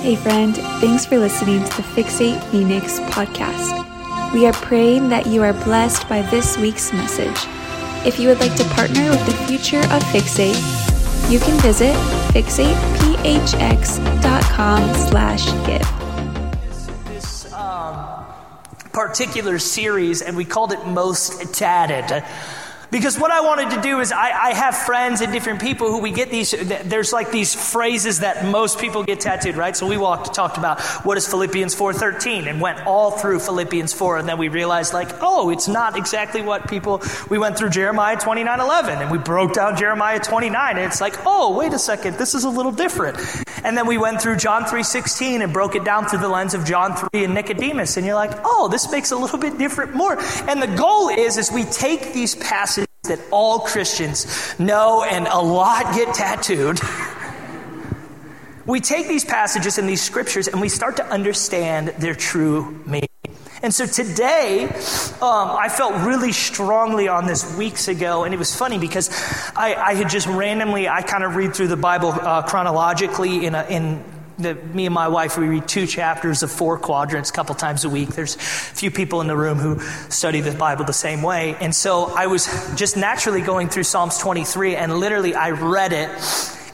Hey, friend, thanks for listening to the Fixate Phoenix podcast. We are praying that you are blessed by this week's message. If you would like to partner with the future of Fixate, you can visit fixatephx.com slash give. This um, particular series, and we called it Most Tatted. Because what I wanted to do is, I, I, have friends and different people who we get these, there's like these phrases that most people get tattooed, right? So we walked, talked about what is Philippians 4.13 and went all through Philippians 4 and then we realized like, oh, it's not exactly what people, we went through Jeremiah 29.11 and we broke down Jeremiah 29 and it's like, oh, wait a second, this is a little different. And then we went through John 3.16 and broke it down through the lens of John 3 and Nicodemus and you're like, oh, this makes a little bit different more. And the goal is, is we take these passages that all Christians know and a lot get tattooed. we take these passages and these scriptures and we start to understand their true meaning. And so today, um, I felt really strongly on this weeks ago, and it was funny because I, I had just randomly, I kind of read through the Bible uh, chronologically in, a, in the, me and my wife, we read two chapters of four quadrants a couple times a week. There's a few people in the room who study the Bible the same way. And so I was just naturally going through Psalms 23, and literally I read it,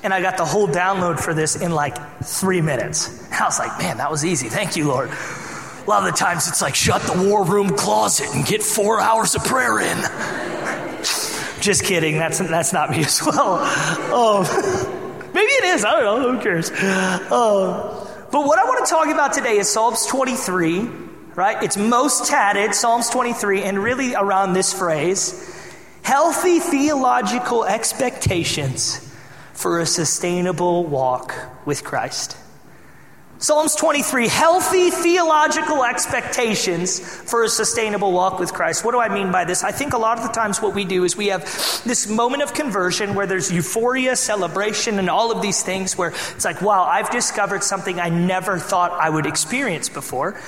and I got the whole download for this in like three minutes. I was like, man, that was easy. Thank you, Lord. A lot of the times it's like, shut the war room closet and get four hours of prayer in. just kidding. That's, that's not me as well. Oh. Maybe it is. I don't know. Who cares? Uh, but what I want to talk about today is Psalms 23, right? It's most tatted, Psalms 23, and really around this phrase healthy theological expectations for a sustainable walk with Christ. Psalms 23, healthy theological expectations for a sustainable walk with Christ. What do I mean by this? I think a lot of the times what we do is we have this moment of conversion where there's euphoria, celebration, and all of these things where it's like, wow, I've discovered something I never thought I would experience before.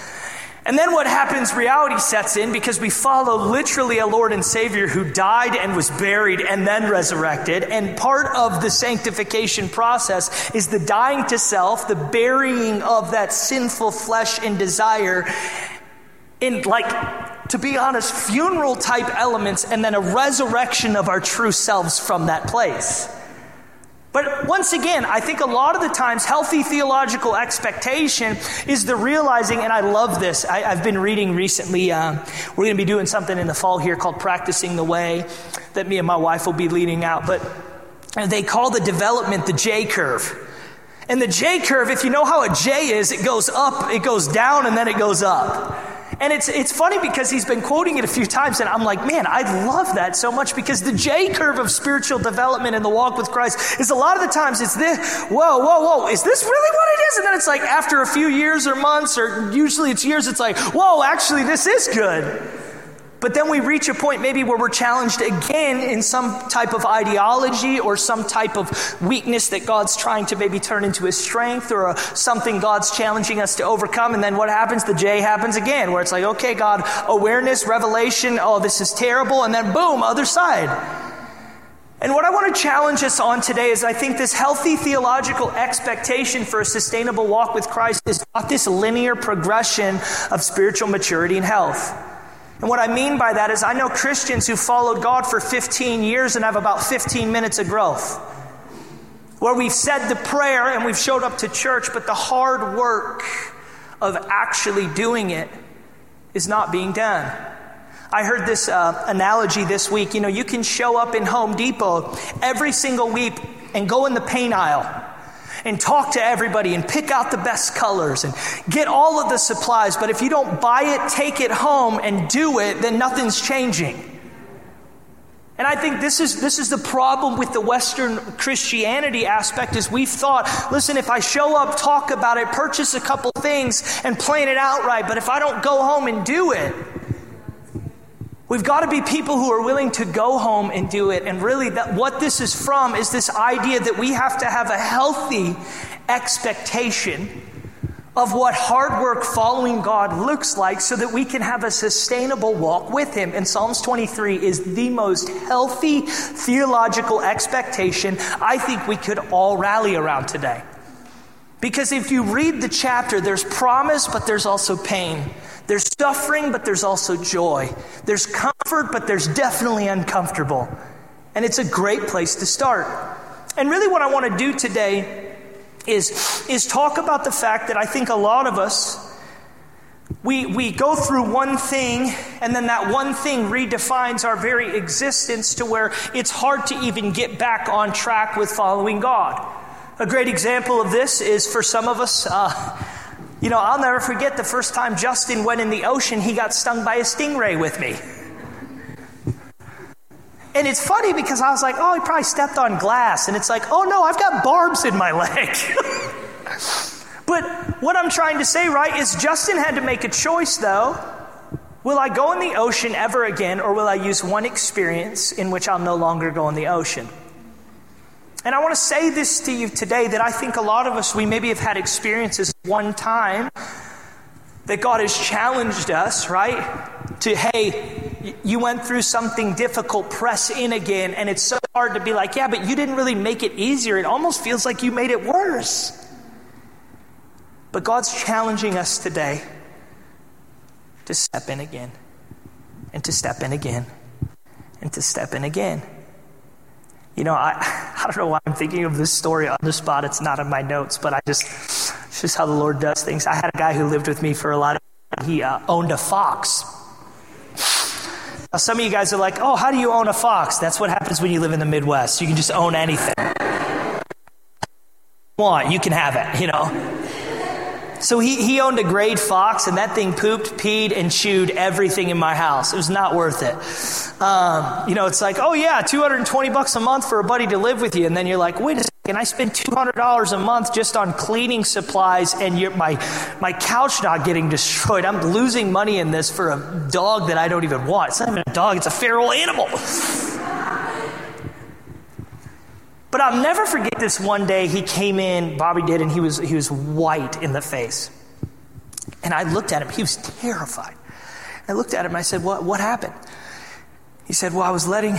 And then what happens, reality sets in because we follow literally a Lord and Savior who died and was buried and then resurrected. And part of the sanctification process is the dying to self, the burying of that sinful flesh and desire in like, to be honest, funeral type elements and then a resurrection of our true selves from that place. But once again, I think a lot of the times healthy theological expectation is the realizing, and I love this. I, have been reading recently, uh, we're going to be doing something in the fall here called Practicing the Way that me and my wife will be leading out. But they call the development the J curve. And the J curve, if you know how a J is, it goes up, it goes down, and then it goes up. And it's, it's funny because he's been quoting it a few times, and I'm like, man, I love that so much because the J curve of spiritual development in the walk with Christ is a lot of the times it's this, whoa, whoa, whoa, is this really what it is? And then it's like after a few years or months, or usually it's years, it's like, whoa, actually, this is good. But then we reach a point maybe where we're challenged again in some type of ideology or some type of weakness that God's trying to maybe turn into his strength or a, something God's challenging us to overcome. And then what happens? The J happens again, where it's like, okay, God, awareness, revelation, oh, this is terrible. And then boom, other side. And what I want to challenge us on today is I think this healthy theological expectation for a sustainable walk with Christ is not this linear progression of spiritual maturity and health. And what I mean by that is, I know Christians who followed God for 15 years and have about 15 minutes of growth. Where we've said the prayer and we've showed up to church, but the hard work of actually doing it is not being done. I heard this uh, analogy this week. You know, you can show up in Home Depot every single week and go in the paint aisle and talk to everybody and pick out the best colors and get all of the supplies. But if you don't buy it, take it home, and do it, then nothing's changing. And I think this is, this is the problem with the Western Christianity aspect is we've thought, listen, if I show up, talk about it, purchase a couple things, and plan it out right, but if I don't go home and do it, We've got to be people who are willing to go home and do it. And really, that, what this is from is this idea that we have to have a healthy expectation of what hard work following God looks like so that we can have a sustainable walk with Him. And Psalms 23 is the most healthy theological expectation I think we could all rally around today. Because if you read the chapter, there's promise, but there's also pain. There's suffering, but there's also joy. There's comfort, but there's definitely uncomfortable. And it's a great place to start. And really, what I want to do today is, is talk about the fact that I think a lot of us, we, we go through one thing, and then that one thing redefines our very existence to where it's hard to even get back on track with following God. A great example of this is for some of us, uh, you know, I'll never forget the first time Justin went in the ocean, he got stung by a stingray with me. And it's funny because I was like, oh, he probably stepped on glass. And it's like, oh no, I've got barbs in my leg. but what I'm trying to say, right, is Justin had to make a choice though. Will I go in the ocean ever again, or will I use one experience in which I'll no longer go in the ocean? And I want to say this to you today that I think a lot of us, we maybe have had experiences one time that God has challenged us, right? To, hey, you went through something difficult, press in again. And it's so hard to be like, yeah, but you didn't really make it easier. It almost feels like you made it worse. But God's challenging us today to step in again, and to step in again, and to step in again. You know, I, I don't know why I'm thinking of this story on the spot. It's not in my notes, but I just, it's just how the Lord does things. I had a guy who lived with me for a lot of he uh, owned a fox. Now, some of you guys are like, oh, how do you own a fox? That's what happens when you live in the Midwest. You can just own anything. Want, you can have it, you know. So he, he owned a grade fox, and that thing pooped, peed, and chewed everything in my house. It was not worth it. Um, you know, it's like, oh yeah, 220 bucks a month for a buddy to live with you. And then you're like, wait a second, I spend $200 a month just on cleaning supplies, and my, my couch not getting destroyed. I'm losing money in this for a dog that I don't even want. It's not even a dog, it's a feral animal. But I'll never forget this one day he came in, Bobby did, and he was, he was white in the face. And I looked at him, he was terrified. I looked at him I said, What, what happened? He said, Well, I was letting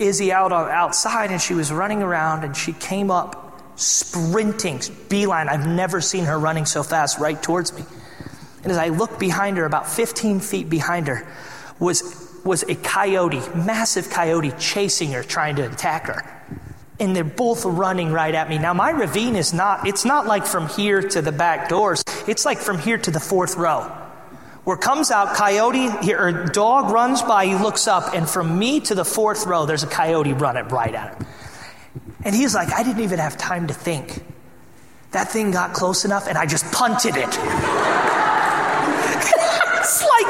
Izzy out outside and she was running around and she came up sprinting, beeline. I've never seen her running so fast right towards me. And as I looked behind her, about 15 feet behind her, was, was a coyote, massive coyote chasing her, trying to attack her and they're both running right at me. Now my ravine is not, it's not like from here to the back doors. It's like from here to the fourth row. Where comes out coyote, here, or dog runs by, he looks up, and from me to the fourth row, there's a coyote running right at him. And he's like, I didn't even have time to think. That thing got close enough, and I just punted it. it's like,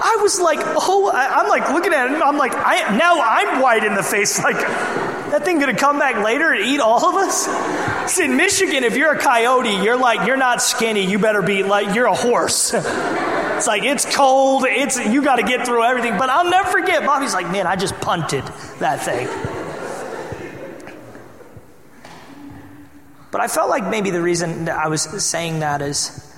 I was like, oh, I, am like looking at him. I'm like, I, now I'm white in the face, like, that thing gonna come back later and eat all of us? It's in Michigan, if you're a coyote, you're like, you're not skinny. You better be like, you're a horse. it's like, it's cold. It's, you got to get through everything. But I'll never forget. Bobby's like, man, I just punted that thing. But I felt like maybe the reason I was saying that is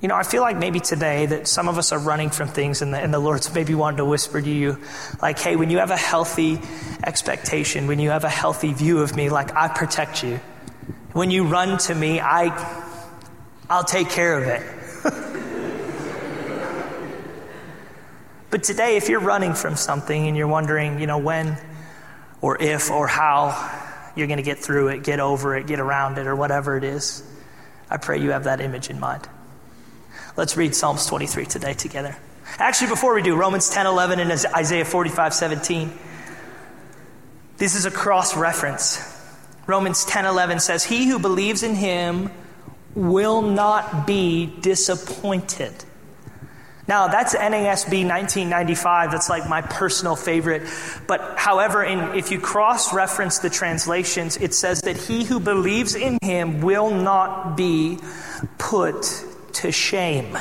You know, I feel like maybe today that some of us are running from things and the, and the Lord's maybe wanting to whisper to you, like, hey, when you have a healthy expectation, when you have a healthy view of me, like, I protect you. When you run to me, I, I'll take care of it. but today, if you're running from something and you're wondering, you know, when or if or how you're going to get through it, get over it, get around it, or whatever it is, I pray you have that image in mind. Let's read Psalms 23 today together. Actually, before we do, Romans 10 11 and Isaiah 45 17. This is a cross reference. Romans 10 11 says, He who believes in him will not be disappointed. Now, that's NASB 1995. That's like my personal favorite. But however, in, if you cross reference the translations, it says that he who believes in him will not be put to shame.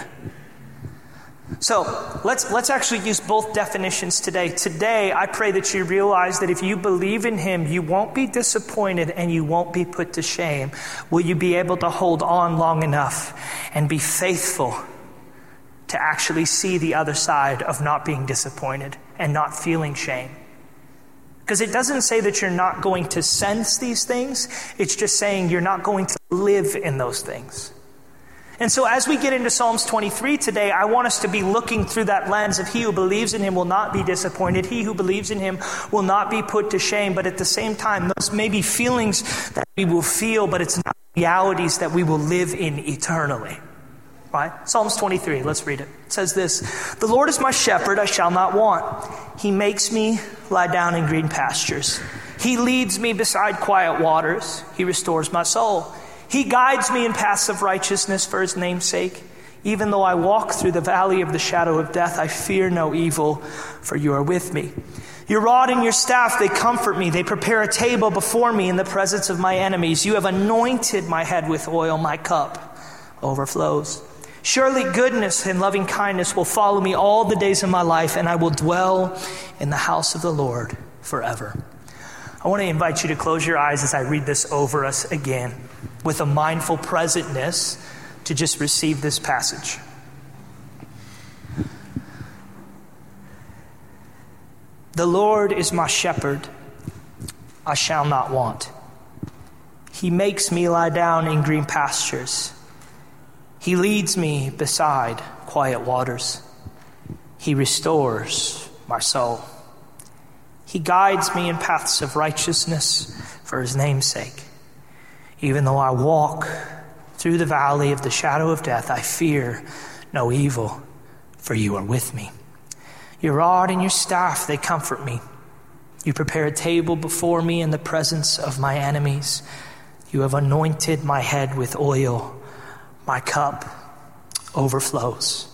So let's, let's actually use both definitions today. Today, I pray that you realize that if you believe in Him, you won't be disappointed and you won't be put to shame. Will you be able to hold on long enough and be faithful to actually see the other side of not being disappointed and not feeling shame? Because it doesn't say that you're not going to sense these things, it's just saying you're not going to live in those things. And so, as we get into Psalms 23 today, I want us to be looking through that lens of he who believes in him will not be disappointed. He who believes in him will not be put to shame. But at the same time, those may be feelings that we will feel, but it's not realities that we will live in eternally. Right? Psalms 23, let's read it. It says this The Lord is my shepherd, I shall not want. He makes me lie down in green pastures. He leads me beside quiet waters. He restores my soul. He guides me in paths of righteousness for his name's sake. Even though I walk through the valley of the shadow of death, I fear no evil, for you are with me. Your rod and your staff, they comfort me. They prepare a table before me in the presence of my enemies. You have anointed my head with oil, my cup overflows. Surely goodness and loving kindness will follow me all the days of my life, and I will dwell in the house of the Lord forever. I want to invite you to close your eyes as I read this over us again with a mindful presentness to just receive this passage. The Lord is my shepherd, I shall not want. He makes me lie down in green pastures. He leads me beside quiet waters. He restores my soul. He guides me in paths of righteousness for his name's sake. Even though I walk through the valley of the shadow of death, I fear no evil, for you are with me. Your rod and your staff, they comfort me. You prepare a table before me in the presence of my enemies. You have anointed my head with oil my cup overflows.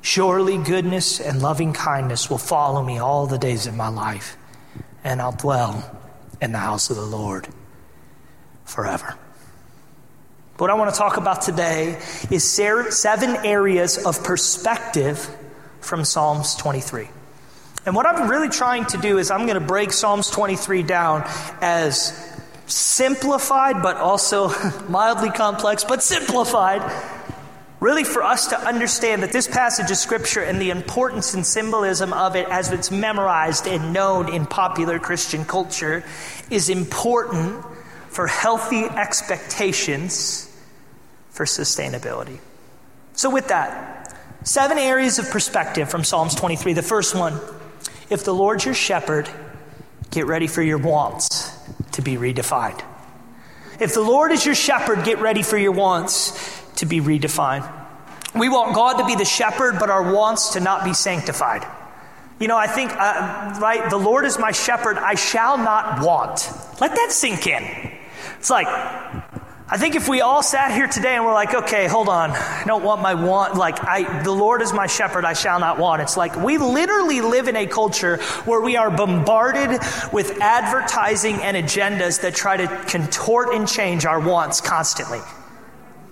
Surely goodness and loving kindness will follow me all the days of my life, and I'll dwell in the house of the Lord forever. What I want to talk about today is seven areas of perspective from Psalms 23. And what I'm really trying to do is I'm going to break Psalms 23 down as simplified, but also mildly complex, but simplified, really for us to understand that this passage of Scripture and the importance and symbolism of it as it's memorized and known in popular Christian culture is important for healthy expectations for sustainability. So, with that, seven areas of perspective from Psalms 23. The first one if the Lord's your shepherd, get ready for your wants to be redefined. If the Lord is your shepherd, get ready for your wants to be redefined. We want God to be the shepherd, but our wants to not be sanctified. You know, I think, uh, right, the Lord is my shepherd, I shall not want. Let that sink in. It's like, I think if we all sat here today and we're like, okay, hold on, I don't want my want, like, I, the Lord is my shepherd, I shall not want. It's like we literally live in a culture where we are bombarded with advertising and agendas that try to contort and change our wants constantly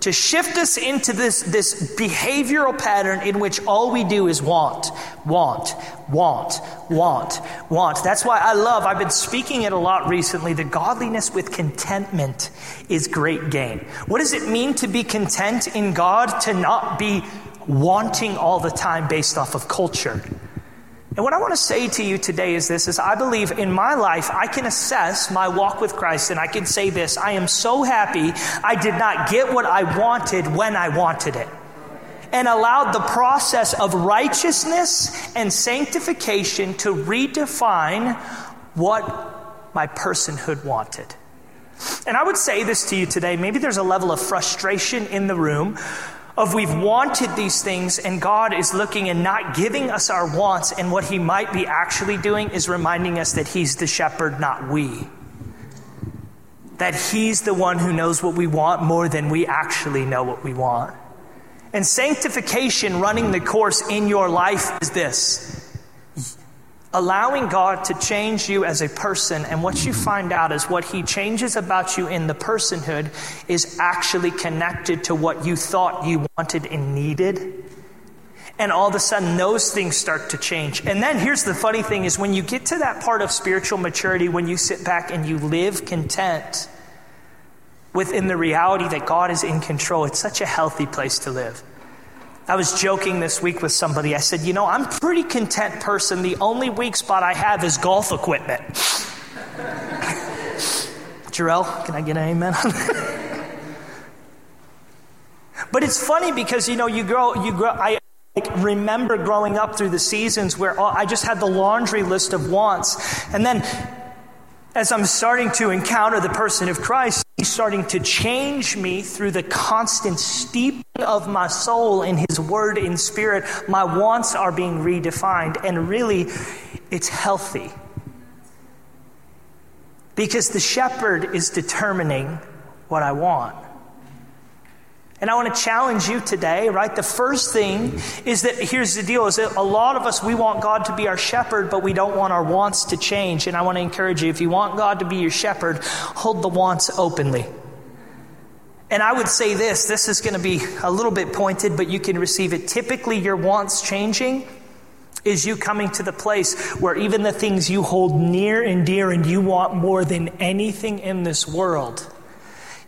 to shift us into this, this behavioral pattern in which all we do is want, want, want, want, want. That's why I love, I've been speaking it a lot recently, the godliness with contentment is great gain. What does it mean to be content in God? To not be wanting all the time based off of culture. And what I want to say to you today is this is I believe in my life I can assess my walk with Christ and I can say this I am so happy I did not get what I wanted when I wanted it and allowed the process of righteousness and sanctification to redefine what my personhood wanted. And I would say this to you today maybe there's a level of frustration in the room of we've wanted these things and God is looking and not giving us our wants and what he might be actually doing is reminding us that he's the shepherd not we. That he's the one who knows what we want more than we actually know what we want. And sanctification running the course in your life is this allowing God to change you as a person, and what you find out is what He changes about you in the personhood is actually connected to what you thought you wanted and needed. And all of a sudden, those things start to change. And then here's the funny thing is when you get to that part of spiritual maturity, when you sit back and you live content within the reality that God is in control, it's such a healthy place to live. I was joking this week with somebody. I said, You know, I'm a pretty content person. The only weak spot I have is golf equipment. Jarrell, can I get an amen but it's funny because, you know, you grow, you grow, I remember growing up through the seasons where I just had the laundry list of wants. And then as I'm starting to encounter the person of Christ, He's starting to change me through the constant steeping of my soul in His Word in Spirit. My wants are being redefined, and really, it's healthy. Because the shepherd is determining what I want. And I want to challenge you today, right? The first thing is that here's the deal is that a lot of us we want God to be our shepherd, but we don't want our wants to change. And I want to encourage you if you want God to be your shepherd, hold the wants openly. And I would say this, this is going to be a little bit pointed, but you can receive it. Typically your wants changing is you coming to the place where even the things you hold near and dear and you want more than anything in this world,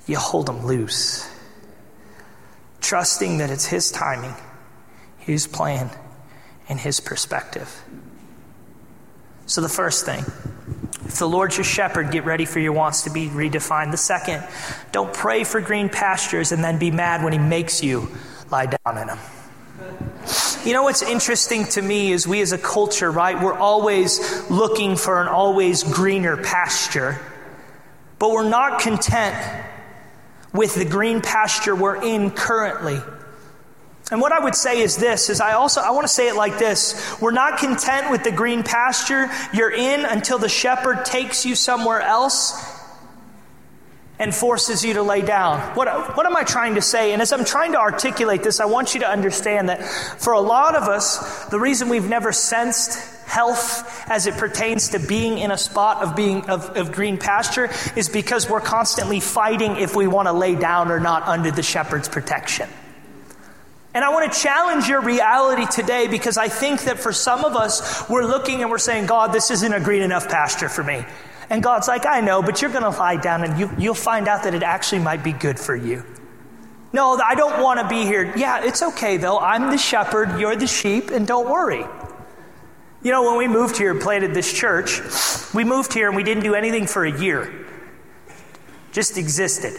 you hold them loose trusting that it's His timing, His plan, and His perspective. So, the first thing, if the Lord's your shepherd, get ready for your wants to be redefined. The second, don't pray for green pastures and then be mad when He makes you lie down in them. You know what's interesting to me is we as a culture, right, we're always looking for an always greener pasture, but we're not content with the green pasture we're in currently. And what I would say is this is I also I want to say it like this. We're not content with the green pasture you're in until the shepherd takes you somewhere else and forces you to lay down. What, what am I trying to say? And as I'm trying to articulate this, I want you to understand that for a lot of us, the reason we've never sensed health as it pertains to being in a spot of being of, of green pasture is because we're constantly fighting if we want to lay down or not under the shepherd's protection. And I want to challenge your reality today because I think that for some of us, we're looking and we're saying, God, this isn't a green enough pasture for me. And God's like, I know, but you're going to lie down and you, you'll find out that it actually might be good for you. No, I don't want to be here. Yeah, it's okay though. I'm the shepherd, you're the sheep, and don't worry. You know, when we moved here and planted this church, we moved here and we didn't do anything for a year, just existed.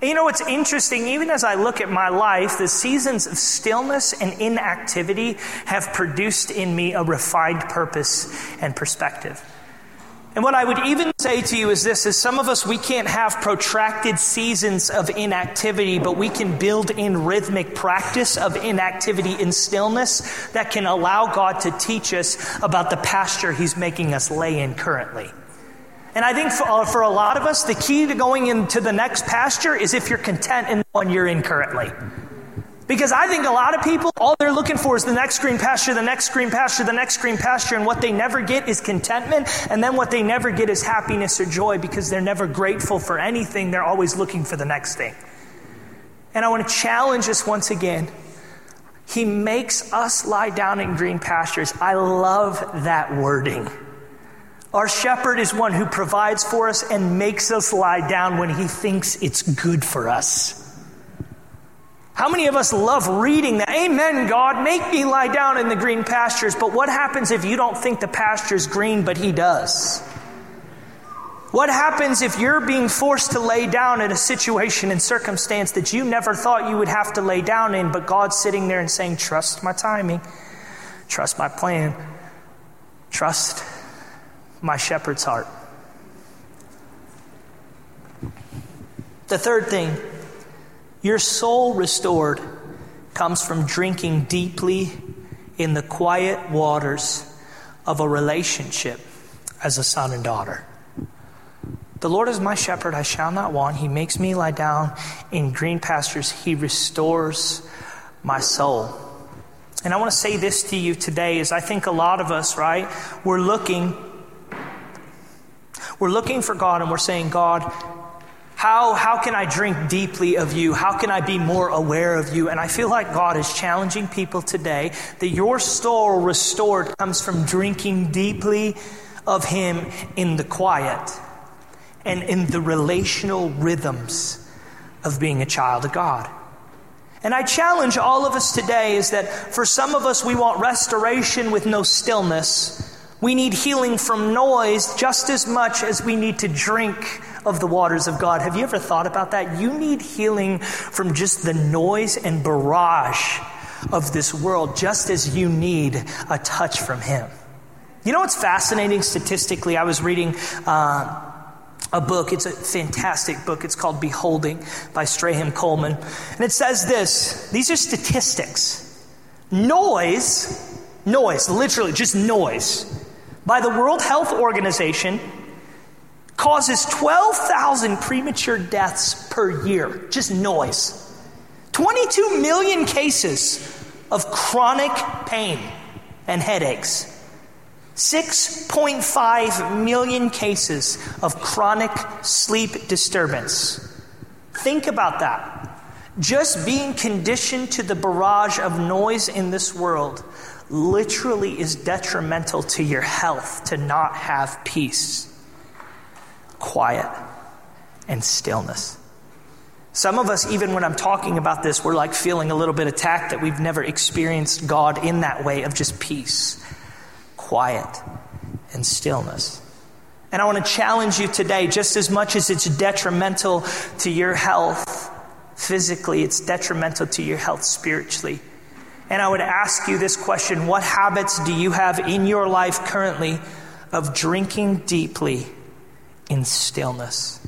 And you know what's interesting? Even as I look at my life, the seasons of stillness and inactivity have produced in me a refined purpose and perspective. And what I would even say to you is this is some of us we can't have protracted seasons of inactivity, but we can build in rhythmic practice of inactivity in stillness that can allow God to teach us about the pasture he's making us lay in currently. And I think for, uh, for a lot of us, the key to going into the next pasture is if you're content in the one you're in currently. Because I think a lot of people, all they're looking for is the next green pasture, the next green pasture, the next green pasture, and what they never get is contentment, and then what they never get is happiness or joy because they're never grateful for anything. They're always looking for the next thing. And I want to challenge us once again. He makes us lie down in green pastures. I love that wording. Our shepherd is one who provides for us and makes us lie down when he thinks it's good for us. How many of us love reading that? Amen, God, make me lie down in the green pastures. But what happens if you don't think the pasture's green, but He does? What happens if you're being forced to lay down in a situation and circumstance that you never thought you would have to lay down in, but God's sitting there and saying, Trust my timing, trust my plan, trust my shepherd's heart? The third thing your soul restored comes from drinking deeply in the quiet waters of a relationship as a son and daughter. The Lord is my shepherd, I shall not want. He makes me lie down in green pastures, He restores my soul. And I want to say this to you today is I think a lot of us, right, we're looking we're looking for God and we're saying, God, how, how can I drink deeply of you? How can I be more aware of you? And I feel like God is challenging people today that your soul restored comes from drinking deeply of Him in the quiet and in the relational rhythms of being a child of God. And I challenge all of us today is that for some of us, we want restoration with no stillness. We need healing from noise just as much as we need to drink of the waters of God. Have you ever thought about that? You need healing from just the noise and barrage of this world, just as you need a touch from Him. You know what's fascinating statistically? I was reading. Uh, a book. It's a fantastic book. It's called Beholding by Strahan Coleman. And it says this these are statistics. Noise, noise, literally just noise, by the World Health Organization causes 12,000 premature deaths per year. Just noise. 22 million cases of chronic pain and headaches. 6.5 million cases of chronic sleep disturbance. Think about that. Just being conditioned to the barrage of noise in this world literally is detrimental to your health to not have peace, quiet, and stillness. Some of us, even when I'm talking about this, we're like feeling a little bit attacked that we've never experienced God in that way of just peace quiet and stillness. And I want to challenge you today, just as much as it's detrimental to your health physically, it's detrimental to your health spiritually. And I would ask you this question What habits do you have in your life currently of drinking deeply in stillness?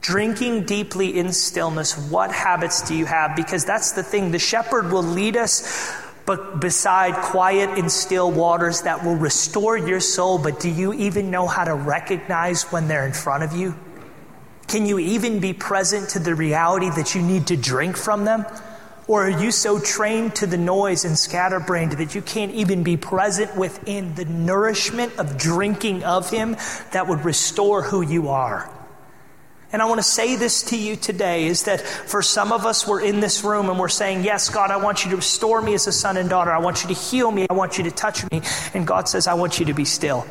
Drinking deeply in stillness, what habits do you have? Because that's the thing. The shepherd will lead us but beside quiet and still waters that will restore your soul. But do you even know how to recognize when they're in front of you? Can you even be present to the reality that you need to drink from them? Or are you so trained to the noise and scatterbrained that you can't even be present within the nourishment of drinking of Him that would restore who you are? And I want to say this to you today is that for some of us, we're in this room and we're saying, Yes, God, I want you to restore me as a son and daughter. I want you to heal me. I want you to touch me. And God says, I want you to be still.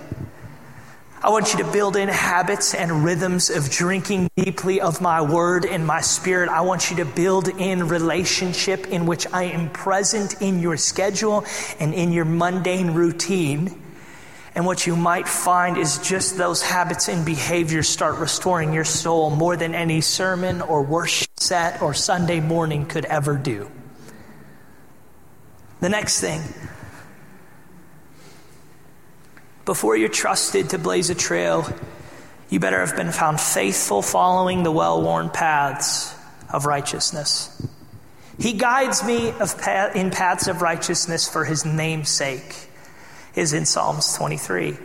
I want you to build in habits and rhythms of drinking deeply of my word and my spirit. I want you to build in relationship in which I am present in your schedule and in your mundane routine and what you might find is just those habits and behaviors start restoring your soul more than any sermon or worship set or Sunday morning could ever do. The next thing before you're trusted to blaze a trail, you better have been found faithful following the well worn paths of righteousness. He guides me in paths of righteousness for his name's sake is in Psalms 23.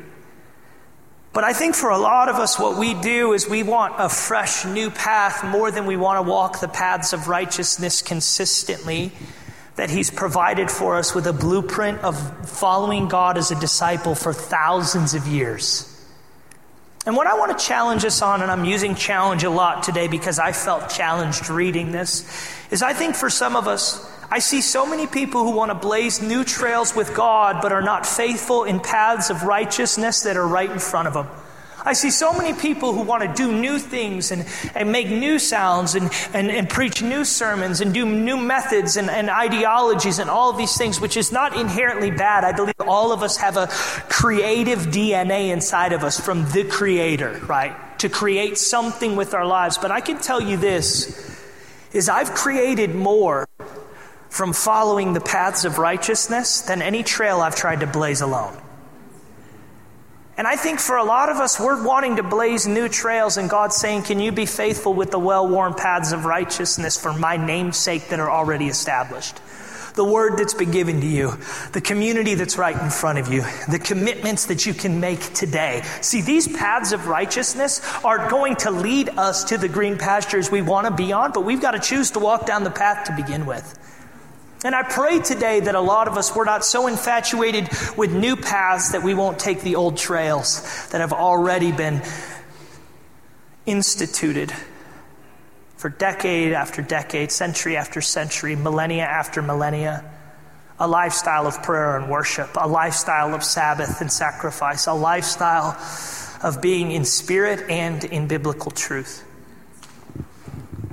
But I think for a lot of us, what we do is we want a fresh new path more than we want to walk the paths of righteousness consistently. That He's provided for us with a blueprint of following God as a disciple for thousands of years. And what I want to challenge us on, and I'm using challenge a lot today because I felt challenged reading this, is I think for some of us, I see so many people who want to blaze new trails with God but are not faithful in paths of righteousness that are right in front of them. I see so many people who want to do new things and, and make new sounds and, and, and preach new sermons and do new methods and, and ideologies and all of these things, which is not inherently bad. I believe all of us have a creative DNA inside of us from the Creator, right? To create something with our lives. But I can tell you this is I've created more from following the paths of righteousness than any trail I've tried to blaze alone. And I think for a lot of us, we're wanting to blaze new trails, and God's saying, Can you be faithful with the well worn paths of righteousness for my name's sake that are already established? The word that's been given to you, the community that's right in front of you, the commitments that you can make today. See, these paths of righteousness are going to lead us to the green pastures we want to be on, but we've got to choose to walk down the path to begin with. And I pray today that a lot of us, we're not so infatuated with new paths that we won't take the old trails that have already been instituted for decade after decade, century after century, millennia after millennia. A lifestyle of prayer and worship, a lifestyle of Sabbath and sacrifice, a lifestyle of being in spirit and in biblical truth.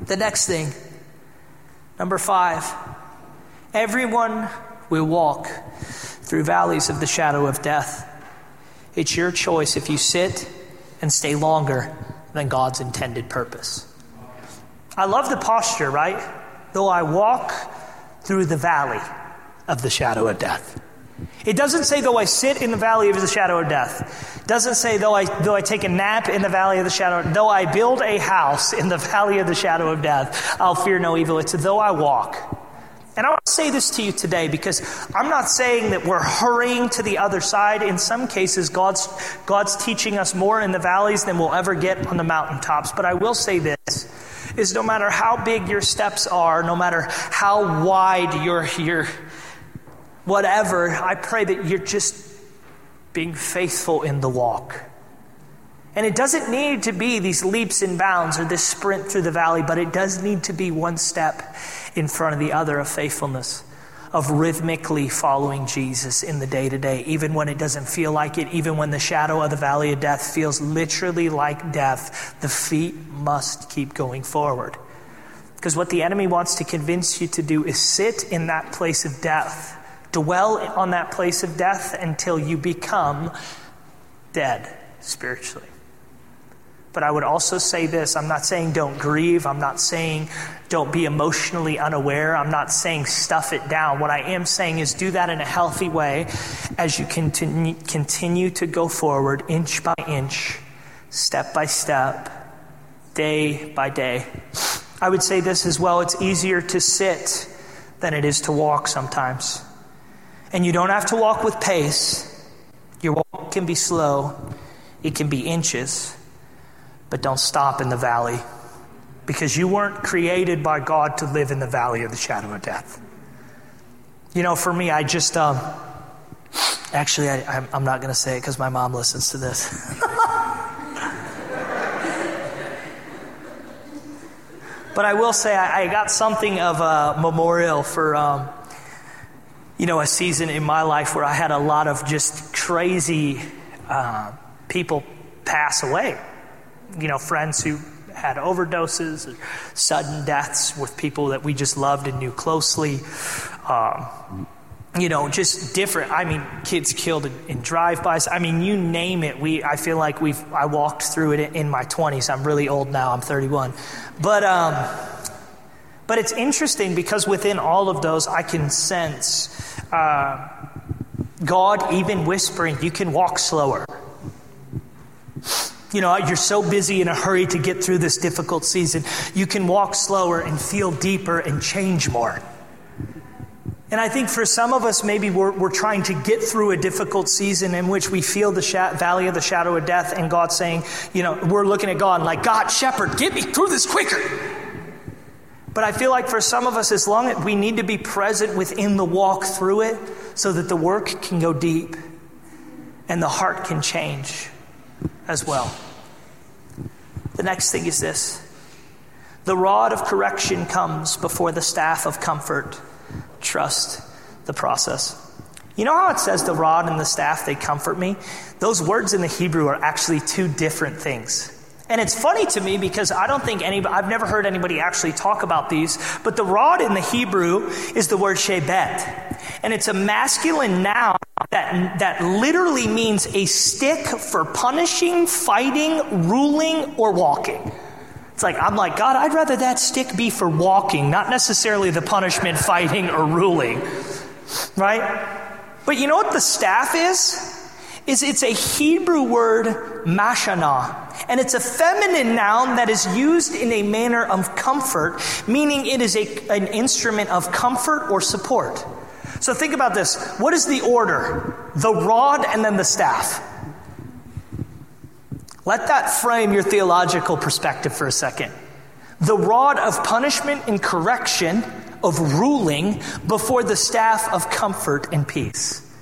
The next thing Number five, everyone will walk through valleys of the shadow of death. It's your choice if you sit and stay longer than God's intended purpose. I love the posture, right? Though I walk through the valley of the shadow of death. It doesn't say, though I sit in the valley of the shadow of death. It doesn't say, though I, though I take a nap in the valley of the shadow, though I build a house in the valley of the shadow of death, I'll fear no evil. It's though I walk. And I want to say this to you today because I'm not saying that we're hurrying to the other side. In some cases, God's, God's teaching us more in the valleys than we'll ever get on the mountaintops. But I will say this is no matter how big your steps are, no matter how wide your, your whatever, I pray that you're just being faithful in the walk. And it doesn't need to be these leaps and bounds or this sprint through the valley, but it does need to be one step in front of the other of faithfulness, of rhythmically following Jesus in the day to day, even when it doesn't feel like it, even when the shadow of the valley of death feels literally like death, the feet must keep going forward. Because what the enemy wants to convince you to do is sit in that place of death Dwell on that place of death until you become dead spiritually. But I would also say this I'm not saying don't grieve. I'm not saying don't be emotionally unaware. I'm not saying stuff it down. What I am saying is do that in a healthy way as you continue, continue to go forward inch by inch, step by step, day by day. I would say this as well it's easier to sit than it is to walk sometimes. And you don't have to walk with pace. Your walk can be slow, it can be inches, but don't stop in the valley because you weren't created by God to live in the valley of the shadow of death. You know, for me, I just, um, actually, I, am not going to say it because my mom listens to this. but I will say I, I, got something of a memorial for. Um, you know, a season in my life where I had a lot of just crazy uh, people pass away. You know, friends who had overdoses, or sudden deaths with people that we just loved and knew closely. Um, you know, just different. I mean, kids killed in, in drive-bys. I mean, you name it. We, I feel like we've. I walked through it in, my twenties. I'm really old now. I'm 31, but um, but it's interesting because within all of those, I can sense uh, God even whispering, you can walk slower. You know, you're so busy in a hurry to get through this difficult season. You can walk slower and feel deeper and change more. And I think for some of us, maybe we're, we're trying to get through a difficult season in which we feel the sh- valley of the shadow of death, and God saying, you know, we're looking at God like, God, shepherd, get me through this quicker. But I feel like for some of us, as long as we need to be present within the walk through it so that the work can go deep and the heart can change as well. The next thing is this the rod of correction comes before the staff of comfort. Trust the process. You know how it says the rod and the staff, they comfort me? Those words in the Hebrew are actually two different things. And it's funny to me because I don't think anybody, I've never heard anybody actually talk about these, but the rod in the Hebrew is the word shebet. And it's a masculine noun that, that literally means a stick for punishing, fighting, ruling, or walking. It's like, I'm like, God, I'd rather that stick be for walking, not necessarily the punishment, fighting, or ruling. Right? But you know what the staff is? Is it's a Hebrew word, mashana. And it's a feminine noun that is used in a manner of comfort, meaning it is a, an instrument of comfort or support. So think about this. What is the order? The rod and then the staff. Let that frame your theological perspective for a second. The rod of punishment and correction, of ruling, before the staff of comfort and peace.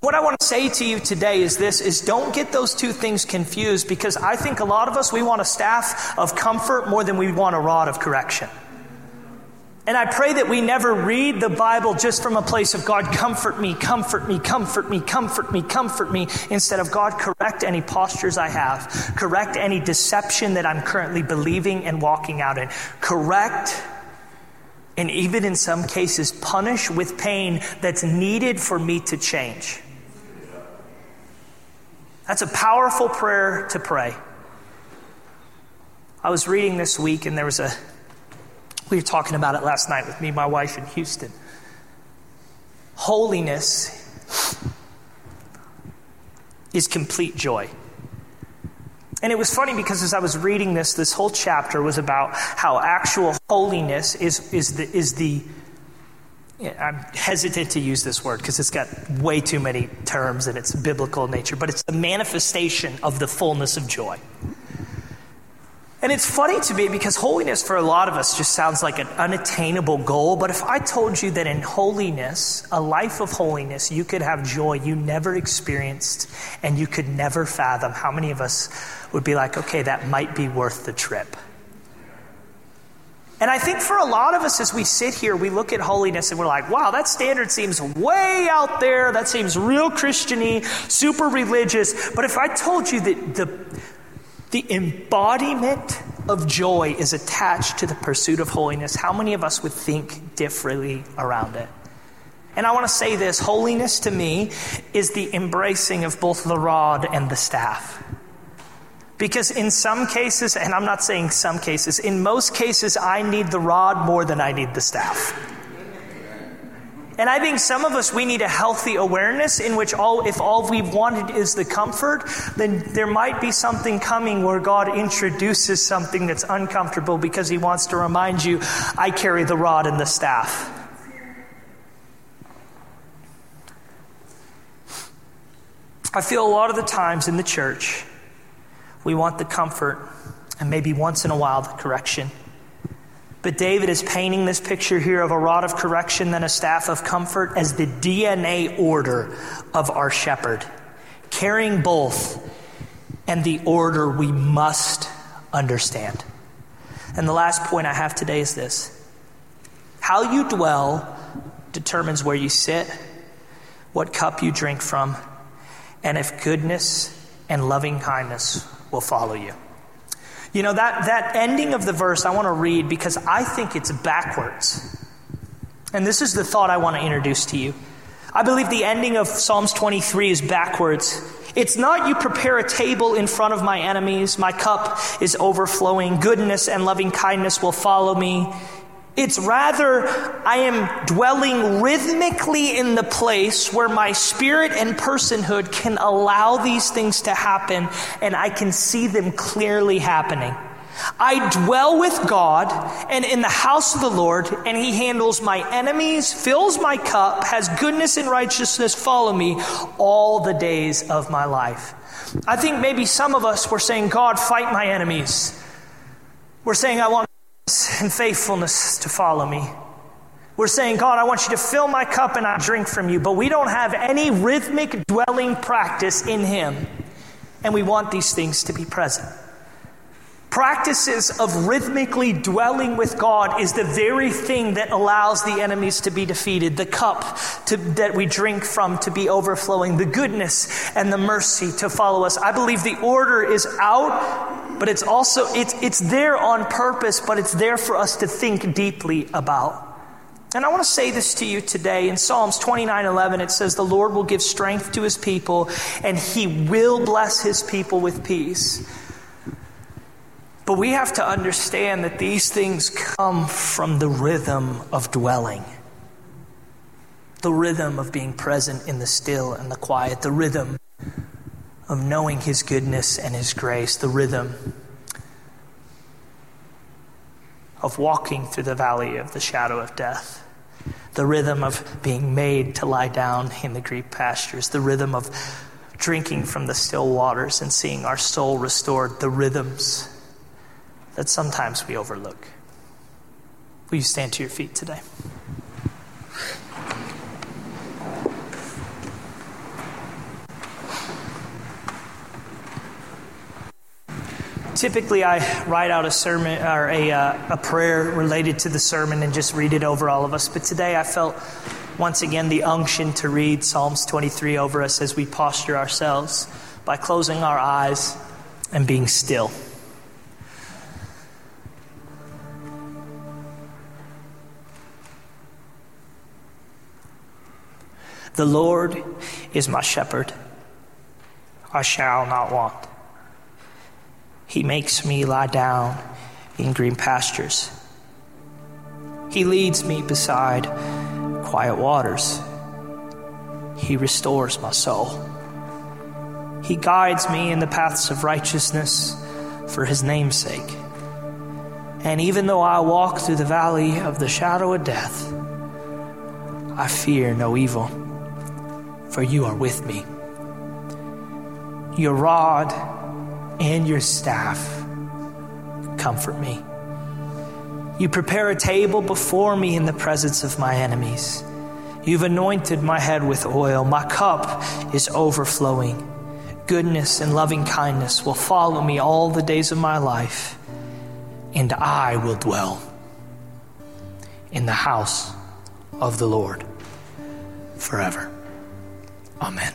What I want to say to you today is this is don't get those two things confused because I think a lot of us we want a staff of comfort more than we want a rod of correction. And I pray that we never read the Bible just from a place of God, comfort me, comfort me, comfort me, comfort me, comfort me, instead of God, correct any postures I have, correct any deception that I'm currently believing and walking out in, correct and even in some cases, punish with pain that's needed for me to change. That's a powerful prayer to pray. I was reading this week, and there was a, we were talking about it last night with me, my wife in Houston. Holiness is complete joy. And it was funny because as I was reading this, this whole chapter was about how actual holiness is, is the, is the I'm hesitant to use this word because it's got way too many terms and it's biblical nature, but it's the manifestation of the fullness of joy. And it's funny to me because holiness for a lot of us just sounds like an unattainable goal. But if I told you that in holiness, a life of holiness, you could have joy you never experienced and you could never fathom, how many of us would be like, okay, that might be worth the trip? And I think for a lot of us, as we sit here, we look at holiness and we're like, wow, that standard seems way out there. That seems real Christiany, super religious. But if I told you that the, the embodiment of joy is attached to the pursuit of holiness, how many of us would think differently around it? And I want to say this holiness to me is the embracing of both the rod and the staff. Because in some cases, and I'm not saying some cases, in most cases, I need the rod more than I need the staff. And I think some of us, we need a healthy awareness in which all, if all we've wanted is the comfort, then there might be something coming where God introduces something that's uncomfortable because He wants to remind you, I carry the rod and the staff. I feel a lot of the times in the church, we want the comfort and maybe once in a while the correction. But David is painting this picture here of a rod of correction, then a staff of comfort as the DNA order of our shepherd, carrying both and the order we must understand. And the last point I have today is this how you dwell determines where you sit, what cup you drink from, and if goodness and loving kindness will follow you. You know, that, that ending of the verse I want to read because I think it's backwards. And this is the thought I want to introduce to you. I believe the ending of Psalms 23 is backwards. It's not you prepare a table in front of my enemies, my cup is overflowing, goodness and loving kindness will follow me. It's rather, I am dwelling rhythmically in the place where my spirit and personhood can allow these things to happen and I can see them clearly happening. I dwell with God and in the house of the Lord, and He handles my enemies, fills my cup, has goodness and righteousness follow me all the days of my life. I think maybe some of us were saying, God, fight my enemies. We're saying, I want and faithfulness to follow me. We're saying, God, I want you to fill my cup and I drink from you, but we don't have any rhythmic dwelling practice in Him. And we want these things to be present. Practices of rhythmically dwelling with God is the very thing that allows the enemies to be defeated, the cup to, that we drink from to be overflowing, the goodness and the mercy to follow us. I believe the order is out, but it's also it's it's there on purpose, but it's there for us to think deeply about. And I want to say this to you today. In Psalms 29 11, it says, The Lord will give strength to his people, and he will bless his people with peace. But we have to understand that these things come from the rhythm of dwelling, the rhythm of being present in the still and the quiet, the rhythm of knowing His goodness and His grace, the rhythm of walking through the valley of the shadow of death, the rhythm of being made to lie down in the green pastures, the rhythm of drinking from the still waters and seeing our soul restored, the rhythms that sometimes we overlook. Will you stand to your feet today? typically I write out a sermon or a, uh, a prayer related to the sermon and just read it over all of us. But today I felt once again the unction to read Psalms 23 over us as we posture ourselves by closing our eyes and being still. The Lord is my shepherd. I shall not want. He makes me lie down in green pastures. He leads me beside quiet waters. He restores my soul. He guides me in the paths of righteousness for his name's sake. And even though I walk through the valley of the shadow of death, I fear no evil, for you are with me. Your rod and your staff comfort me. You prepare a table before me in the presence of my enemies. You've anointed my head with oil. My cup is overflowing. Goodness and loving kindness will follow me all the days of my life, and I will dwell in the house of the Lord forever. Amen.